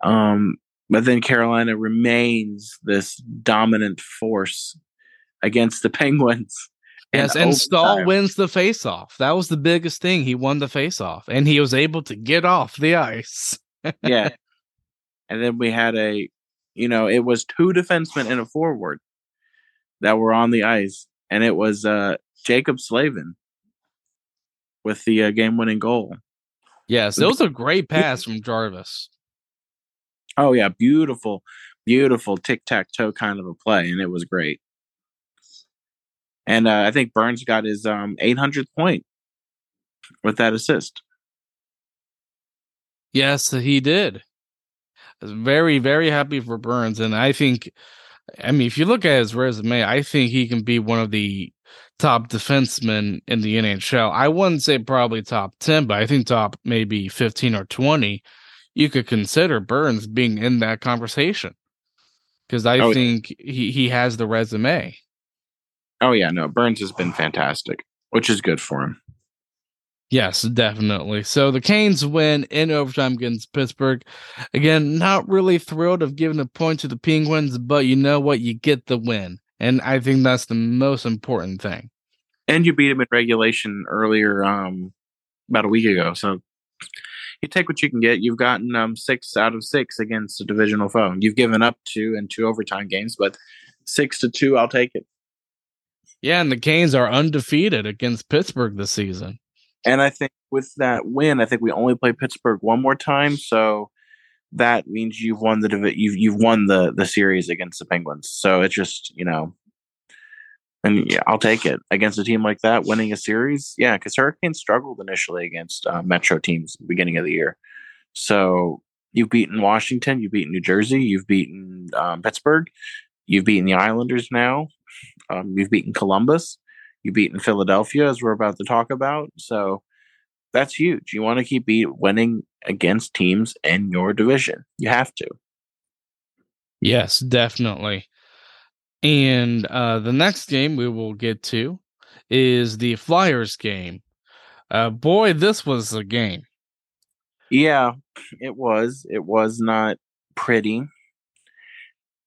Um, but then Carolina remains this dominant force against the Penguins. Yes, and, and Staal wins the faceoff. That was the biggest thing. He won the faceoff, and he was able to get off the ice. yeah, and then we had a, you know, it was two defensemen and a forward that were on the ice, and it was uh Jaccob Slavin with the uh, game-winning goal. Yes, it was a great pass from Jarvis. Oh yeah, beautiful, beautiful tic tac toe kind of a play, and it was great. And uh, I think Burns got his um 800th point with that assist. Yes, he did very, very happy for Burns. And I think, I mean, if you look at his resume, I think he can be one of the top defensemen in the NHL. I wouldn't say probably top 10, but I think top maybe 15 or 20. You could consider Burns being in that conversation because I oh, think he, he has the resume. Oh, yeah. No, Burns has been fantastic, which is good for him. Yes, definitely. So the Canes win in overtime against Pittsburgh. Again, not really thrilled of giving a point to the Penguins, but you know what? You get the win. And I think that's the most important thing. And you beat them in regulation earlier, um, about a week ago. So you take what you can get. You've gotten um, six out of six against a divisional foe. You've given up two in two overtime games, but six to two, I'll take it. Yeah, and the Canes are undefeated against Pittsburgh this season. And I think with that win, I think we only play Pittsburgh one more time, so that means you've won the you've you've won the the series against the Penguins. So it's just you know, and yeah, I'll take it against a team like that, winning a series. Yeah, because Hurricanes struggled initially against uh, Metro teams beginning of the year. So you've beaten Washington, you've beaten New Jersey, you've beaten um, Pittsburgh, you've beaten the Islanders now, um, you've beaten Columbus. You beat in Philadelphia, as we're about to talk about. So that's huge. You want to keep beat winning against teams in your division. You have to. Yes, definitely. And uh, the next game we will get to is the Flyers game. Uh, boy, this was a game. Yeah, it was. It was not pretty,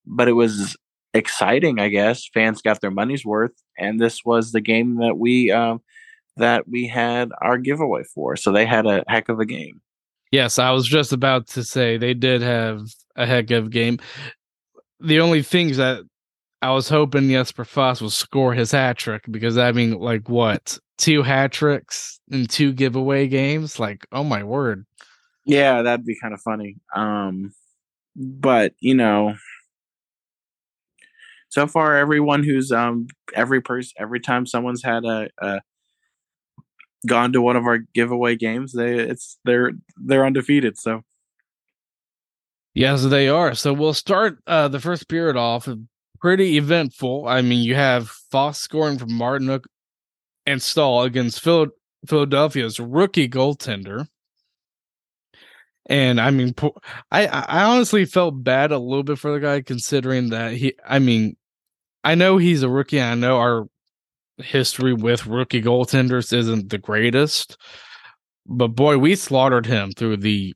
but it was exciting. I guess fans got their money's worth, and this was the game that we um, that we had our giveaway for. So they had a heck of a game. Yes, I was just about to say they did have a heck of a game. The only things that I was hoping Jesper Fast would score his hat trick because I mean, like what two hat tricks in two giveaway games? Like, oh my word! Yeah, that'd be kind of funny. Um, but you know, so far, everyone who's um every person every time someone's had a, a gone to one of our giveaway games, they it's they're they're undefeated. So Yes, they are. So we'll start uh, the first period off pretty eventful. I mean, you have Fast scoring from Martinook and Staal against Phil- Philadelphia's rookie goaltender. And I mean, I I honestly felt bad a little bit for the guy considering that he. I mean, I know he's a rookie. I know our history with rookie goaltenders isn't the greatest, but boy, we slaughtered him through the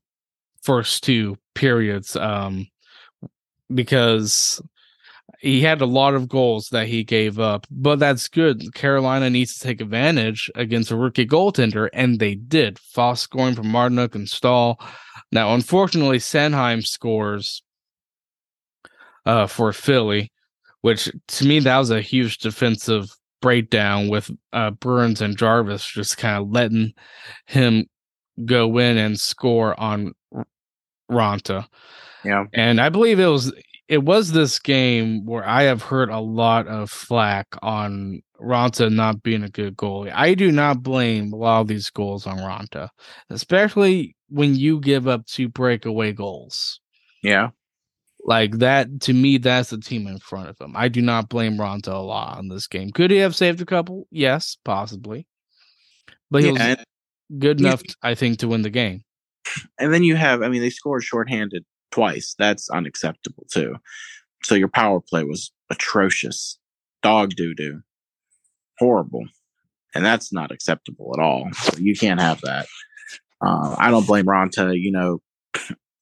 first two periods. Um, because he had a lot of goals that he gave up, but that's good. Carolina needs to take advantage against a rookie goaltender, and they did. Fast scoring from Martinook and Staal. Now, unfortunately, Sanheim scores uh, for Philly, which to me that was a huge defensive breakdown with uh, Burns and Jarvis just kind of letting him go in and score on Raanta. Yeah. And I believe it was it was this game where I have heard a lot of flack on Raanta not being a good goalie. I do not blame a lot of these goals on Raanta, especially when you give up two breakaway goals. Yeah. Like that, to me, that's the team in front of him. I do not blame Raanta a lot on this game. Could he have saved a couple? Yes, possibly. But he yeah, was good enough, I think, to win the game. And then you have, I mean, they scored shorthanded twice. That's unacceptable too. So your power play was atrocious, dog doo doo, horrible, and that's not acceptable at all. So you can't have that. Uh, I don't blame Raanta. You know,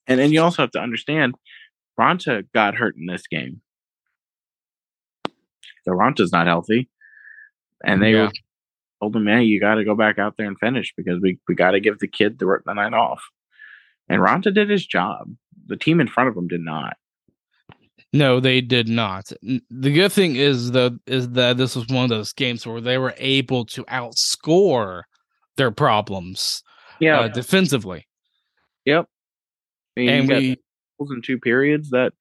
and and you also have to understand, Raanta got hurt in this game. So Raanta's not healthy, and they yeah. told him, "Man, you got to go back out there and finish because we we got to give the kid the, the night off." And Raanta did his job the team in front of them did not. No, they did not. The good thing is though is that this was one of those games where they were able to outscore their problems. Yeah, uh, defensively. Yep. I mean, and we in two periods that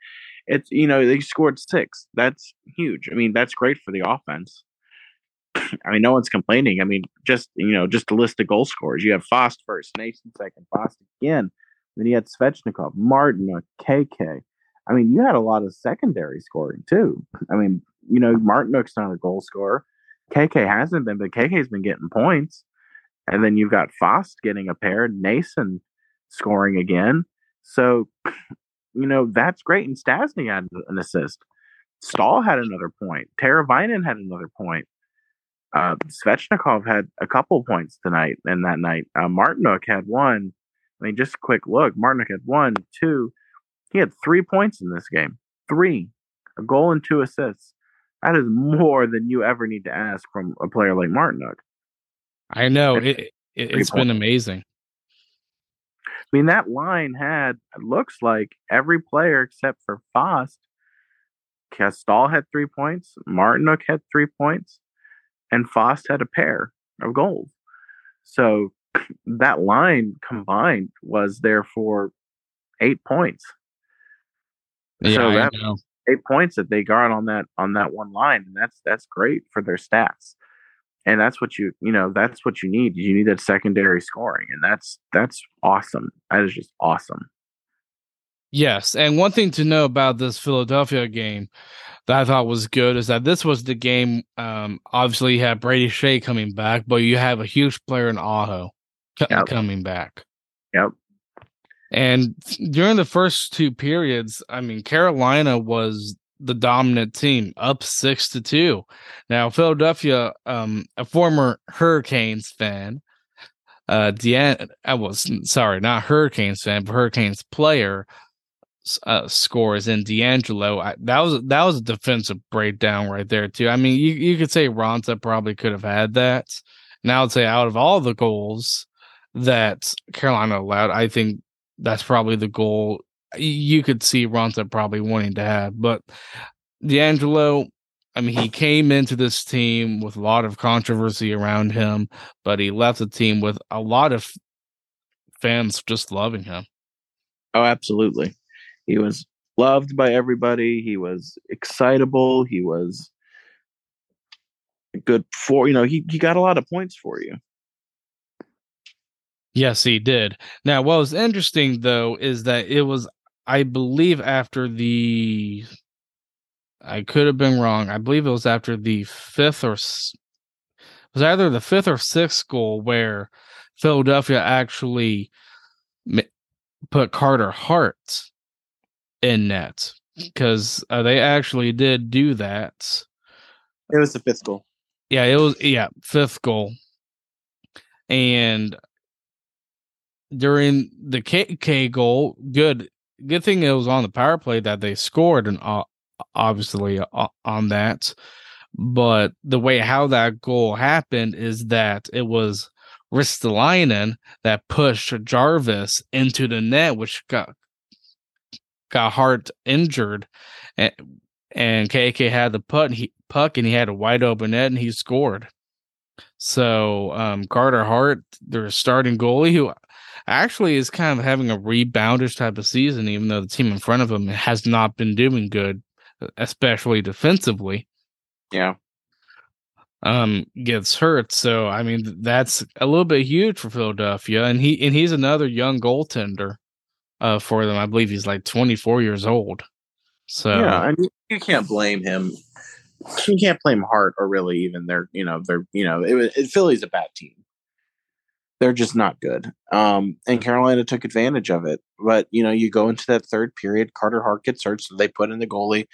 it's you know they scored six. That's huge. I mean that's great for the offense. I mean no one's complaining. I mean just you know just a list of goal scorers. You have Fast first, Noesen second, Fast again. Then you had Svechnikov, Martin, uh, KK. I mean, you had a lot of secondary scoring too. I mean, you know, Martinook's not a goal scorer. KK hasn't been, but KK's been getting points. And then you've got Fast getting a pair, Noesen scoring again. So, you know, that's great. And Stastny had an assist. Staal had another point. Teravainen had another point. Uh, Svechnikov had a couple points tonight and that night. Uh, Martinook had one. I mean, just a quick look. Martinook had one, two. He had three points in this game. Three. A goal and two assists. That is more than you ever need to ask from a player like Martinook. I know. It, it, has been amazing. I mean, that line had, looks like every player except for Fast. Castal had three points. Martinook had three points. And Fast had a pair of goals. So that line combined was there for eight points. Yeah, so that eight points that they got on that on that one line, and that's that's great for their stats. And that's what you you know that's what you need. You need that secondary scoring, and that's that's awesome. That is just awesome. Yes, and one thing to know about this Philadelphia game that I thought was good is that this was the game. Um, obviously, you had Brady Skjei coming back, but you have a huge player in Aho yep. coming back. Yep. And during the first two periods, I mean, Carolina was the dominant team, up six to two. Now, Philadelphia, um, a former Hurricanes fan, uh, Dean, I was sorry, not Hurricanes fan, but Hurricanes player uh, scores in DeAngelo. I, that was that was a defensive breakdown right there too. I mean, you you could say Raanta probably could have had that. Now, I'd say out of all the goals that Carolina allowed, I think that's probably the goal you could see Raanta probably wanting to have. But DeAngelo, I mean, he came into this team with a lot of controversy around him, but he left the team with a lot of fans just loving him. Oh, absolutely. He was loved by everybody. He was excitable. He was good for, you know, he, he got a lot of points for you. Yes, he did. Now, what was interesting though is that it was, I believe, after the, I could have been wrong. I believe it was after the fifth or was either the fifth or sixth goal where Philadelphia actually put Carter Hart in net because uh, they actually did do that. It was the fifth goal. Yeah, it was yeah fifth goal, and during the KK goal, good good thing it was on the power play that they scored, and uh, obviously uh, on that. But the way how that goal happened is that it was Ristolainen that pushed Jarvis into the net, which got got Hart injured, and and KK had the and he puck, and he had a wide open net, and he scored. So um, Carter Hart, their starting goalie, who actually is kind of having a reboundish type of season, even though the team in front of him has not been doing good, especially defensively. Yeah. Um, gets hurt. So I mean that's a little bit huge for Philadelphia. And he and he's another young goaltender uh, for them. I believe he's like 24 years old. So yeah, I mean, you can't blame him. You can't blame Hart or really even their, you know, their, you know, it, it, Philly's a bad team. They're just not good. Um, and Carolina took advantage of it. But you know, you go into that third period, Carter Hart gets hurt, so they put in the goalie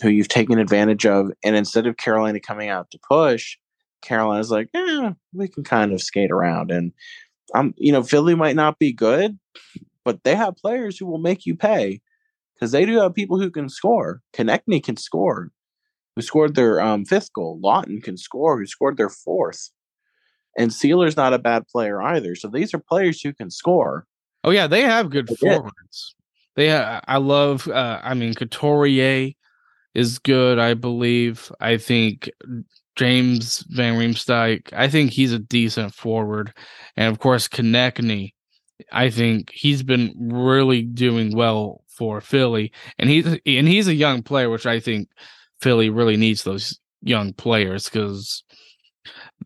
who you've taken advantage of, and instead of Carolina coming out to push, Carolina's like, yeah, we can kind of skate around. And um, you know, Philly might not be good, but they have players who will make you pay because they do have people who can score. Konecny can score, who scored their um, fifth goal. Laughton can score, who scored their fourth. And Seeler's not a bad player either. So these are players who can score. Oh yeah, they have good they forwards. They have, I love. Uh, I mean, Couturier is good. I believe. I think James Van Riemsdyk. I think he's a decent forward, and of course Konecny I think he's been really doing well for Philly, and he's and he's a young player, which I think Philly really needs those young players because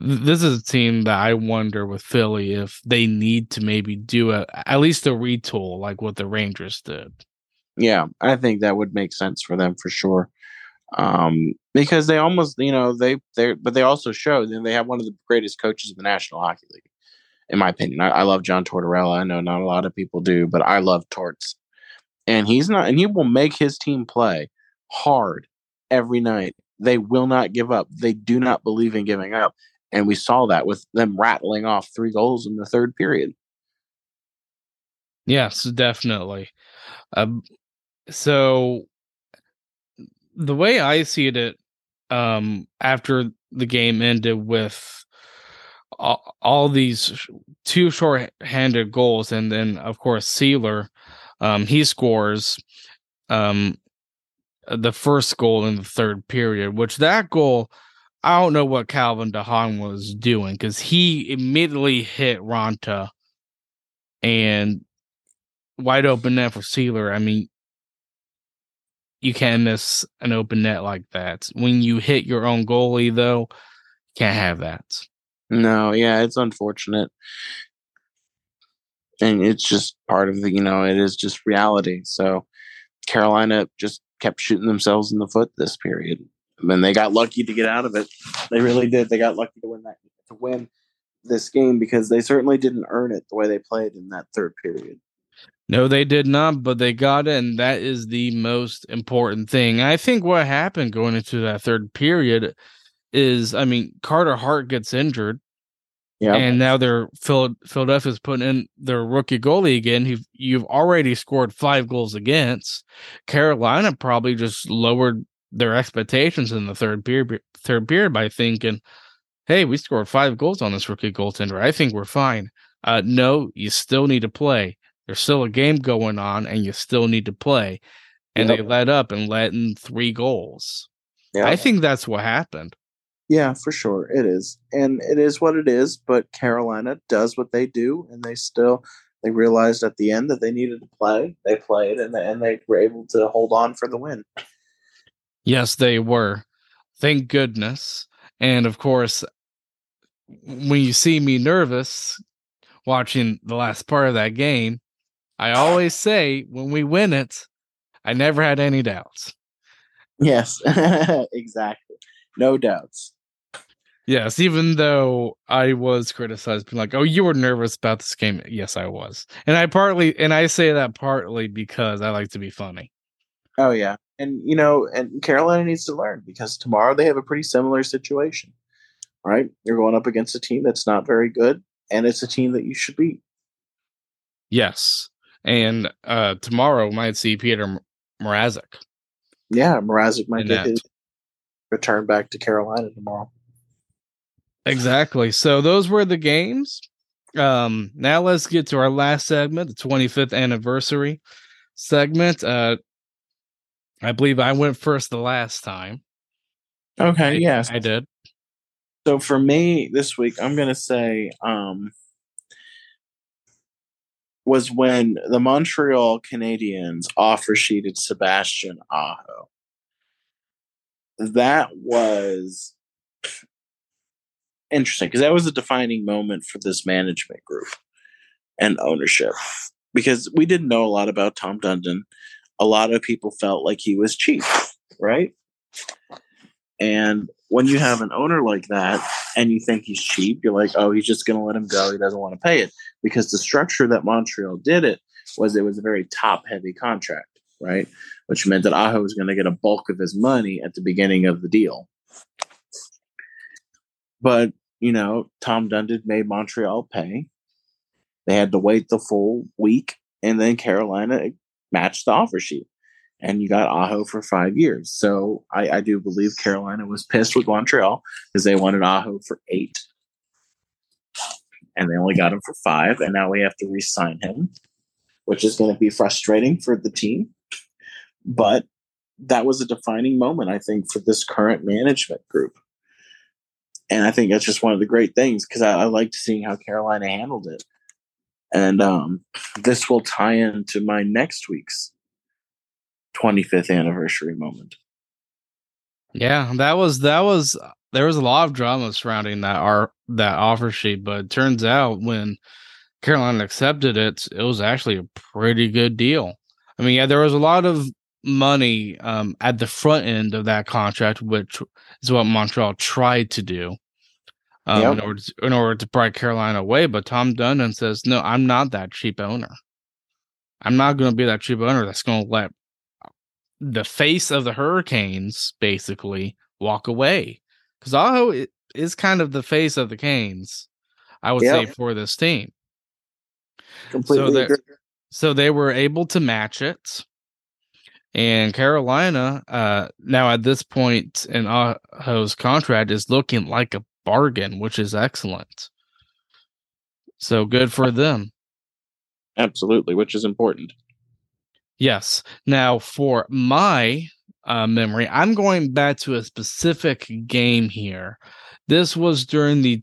this is a team that I wonder with Philly if they need to maybe do a at least a retool like what the Rangers did. Yeah, I think that would make sense for them for sure. Um, because they almost, you know, they they but they also show that they have one of the greatest coaches in the National Hockey League in my opinion. I, I, love John Tortorella. I know not a lot of people do, but I love Torts. And he's not, and he will make his team play hard every night. They will not give up. They do not believe in giving up. And we saw that with them rattling off three goals in the third period. Yes, definitely. Um, so the way I see it, um, after the game ended with all, all these two short-handed goals, and then of course Seeler, um, he scores um, the first goal in the third period. Which that goal, I don't know what Calvin de Haan was doing because he immediately hit Raanta and wide open net for Seeler. I mean, you can't miss an open net like that. When you hit your own goalie, though, can't have that. No, yeah, it's unfortunate. And it's just part of the, you know, it is just reality. So Carolina just kept shooting themselves in the foot this period. And they got lucky to get out of it. They really did. They got lucky to win that to win this game because they certainly didn't earn it the way they played in that third period. No, they did not, but they got it, and that is the most important thing. I think what happened going into that third period is, I mean, Carter Hart gets injured, Yeah. And now they're Philadelphia's putting in their rookie goalie again, who you've already scored five goals against. Carolina probably just lowered their expectations in the third period third period by thinking, hey, we scored five goals on this rookie goaltender. I think we're fine. Uh, no, you still need to play. There's still a game going on, and you still need to play. And yep. they let up and let in three goals. Yeah. I think that's what happened. Yeah, for sure. It is. And it is what it is, but Carolina does what they do and they still they realized at the end that they needed to play. They played and they, and they were able to hold on for the win. Yes, they were. Thank goodness. And of course, when you see me nervous watching the last part of that game, I always say when we win it, I never had any doubts. Yes, exactly. No doubts. Yes, even though I was criticized, being like, "Oh, you were nervous about this game." Yes, I was, and I partly, and I say that partly because I like to be funny. Oh yeah, and you know, and Carolina needs to learn because tomorrow they have a pretty similar situation. Right, you're going up against a team that's not very good, and it's a team that you should beat. Yes, and uh tomorrow might see Petr Mrazek. Yeah, Mrazek might get his return back to Carolina tomorrow. Exactly. So those were the games. Um, now let's get to our last segment, the 25th anniversary segment. Uh, I believe I went first the last time. Okay, I, yes. I did. So for me this week, I'm going to say um, was when the Montreal Canadiens offer sheeted Sebastian Aho. That was interesting because that was a defining moment for this management group and ownership because we didn't know a lot about Tom Dundon. A lot of people felt like he was cheap, right? And when you have an owner like that and you think he's cheap, you're like, oh, he's just going to let him go. He doesn't want to pay it because the structure that Montreal did it was it was a very top heavy contract, right? Which meant that Aho was going to get a bulk of his money at the beginning of the deal. But, you know, Tom Dundon made Montreal pay. They had to wait the full week, and then Carolina matched the offer sheet. And you got Aho for five years. So I, I do believe Carolina was pissed with Montreal because they wanted Aho for eight. And they only got him for five. And now we have to re sign him, which is going to be frustrating for the team. But that was a defining moment, I think, for this current management group and I think that's just one of the great things because I, I liked seeing how Carolina handled it. And um, this will tie into my next week's 25th anniversary moment. Yeah, that was that was there was a lot of drama surrounding that art that offer sheet, but turns out when Carolina accepted it, it was actually a pretty good deal. I mean, yeah, there was a lot of money um, at the front end of that contract, which is what Montreal tried to do um, yep. in order to, in order to pry Carolina away. But Tom Dundon says, "No, I'm not that cheap owner. I'm not going to be that cheap owner that's going to let the face of the Hurricanes basically walk away because Aho is kind of the face of the Canes, I would yep. say, for this team. Completely so so they were able to match it. And Carolina, uh, now at this point in Aho's contract, is looking like a bargain, which is excellent. So good for them. Absolutely, which is important. Yes. Now, for my uh, memory, I'm going back to a specific game here. This was during the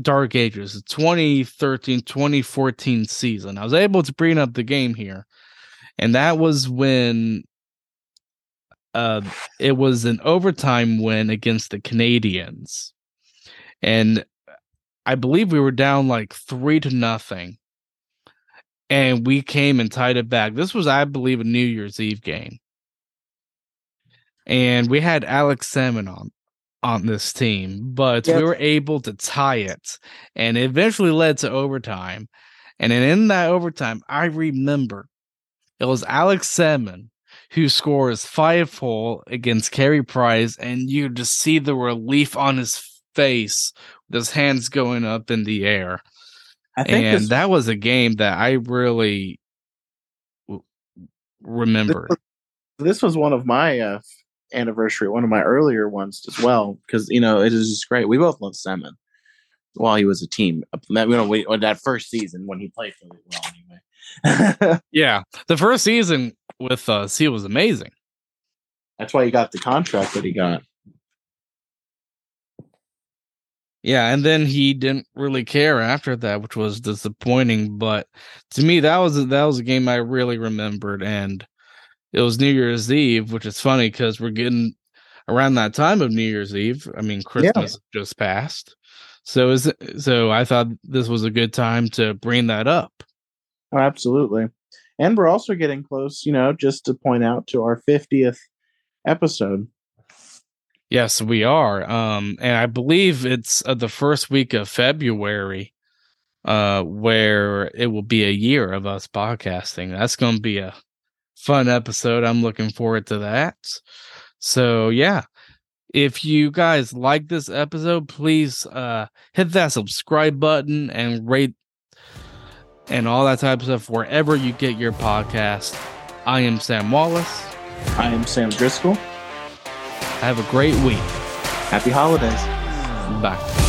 Dark Ages, the 2013 2014 season. I was able to bring up the game here, and that was when uh, it was an overtime win against the Canadiens. And I believe we were down like three to nothing. And we came and tied it back. This was, I believe, a New Year's Eve game. And we had Alex Semin on on this team, but yep. we were able to tie it. And it eventually led to overtime. And in that overtime, I remember it was Alex Semin who scores five hole against Carey Price, and you just see the relief on his face his hands going up in the air. And this, that was a game that I really w- remember. this was one of my uh, anniversary, one of my earlier ones as well, because you know it is just great. We both love Semin while he was a team. That you know, we, that first season when he played really well, anyway. Yeah, the first season with us, he was amazing. That's why he got the contract that he got. Yeah, and then he didn't really care after that, which was disappointing. But to me, that was that was a game I really remembered, and it was New Year's Eve, which is funny because we're getting around that time of New Year's Eve. I mean, Christmas just passed, so is so I thought this was a good time to bring that up. Oh, absolutely. And we're also getting close, you know, just to point out to our 50th episode. Yes, we are. Um, and I believe it's uh, the first week of February, uh, where it will be a year of us podcasting. That's going to be a fun episode. I'm looking forward to that. So yeah, if you guys like this episode, please uh hit that subscribe button and rate and all that type of stuff wherever you get your podcast. I am Sam Wallace. I am Sam Driscoll. Have a great week. Happy holidays. Bye.